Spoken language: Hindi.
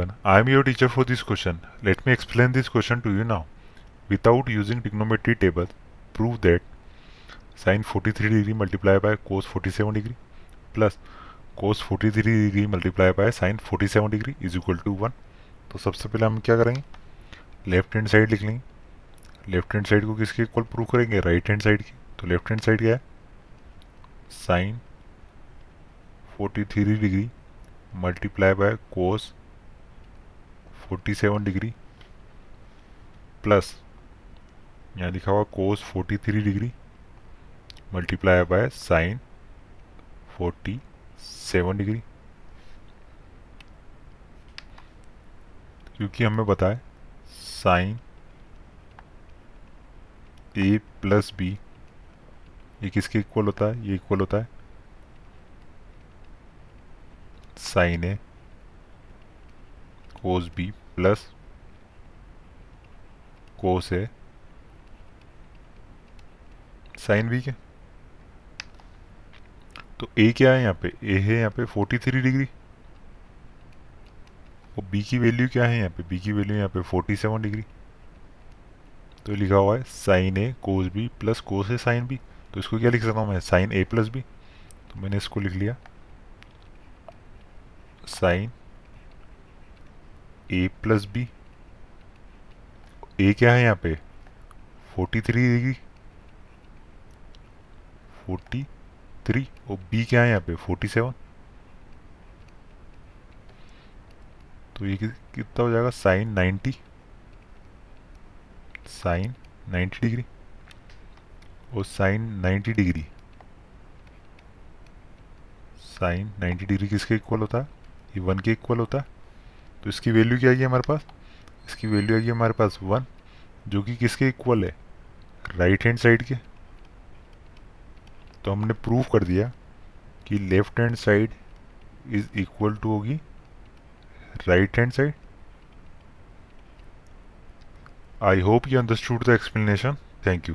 everyone, I am your teacher for this question. Let me explain this question to you now. Without using trigonometry table, prove that sin 43 degree multiplied by cos 47 degree plus cos 43 degree multiplied by sin 47 degree is equal to 1. तो सबसे पहले हम क्या करेंगे लेफ़्ट हैंड साइड लिख लेंगे लेफ़्ट हैंड साइड को किसके इक्वल प्रूव करेंगे राइट हैंड साइड की तो लेफ़्ट हैंड साइड क्या है sine 43 degree multiply by cos 47 degree plus यहाँ लिखा हुआ cos 43 degree multiply by sine 47 degree क्योंकि हमें बताए साइन ए प्लस बी ये किसके इक्वल होता है? ये इक्वल होता है sine A cos B plus cos A sine B के तो ए क्या है यहाँ पे? ए है यहाँ पे 43 डिग्री और बी की वैल्यू क्या है यहाँ पे? बी की वैल्यू यहाँ पे 47 डिग्री तो लिखा हुआ है sine A cos B plus cos A sine B तो इसको क्या लिख सकता हूँ मैं? साइन ए प्लस बी तो मैंने इसको लिख लिया। Sine A plus B A क्या है यहाँ पे? 43 डिग्री 43 और बी क्या है यहाँ पे? 47 तो ये कितना हो जाएगा? साइन 90 साइन 90 डिग्री और साइन 90 डिग्री साइन 90 डिग्री किसके इक्वल होता है? ये वन के इक्वल होता है। तो इसकी वैल्यू क्या आएगी हमारे पास? इसकी वैल्यू आएगी हमारे पास वन जो कि किसके इक्वल है? राइट हैंड साइड के। तो हमने प्रूव कर दिया कि left hand side is equal to होगी right hand side I hope you understood the explanation thank you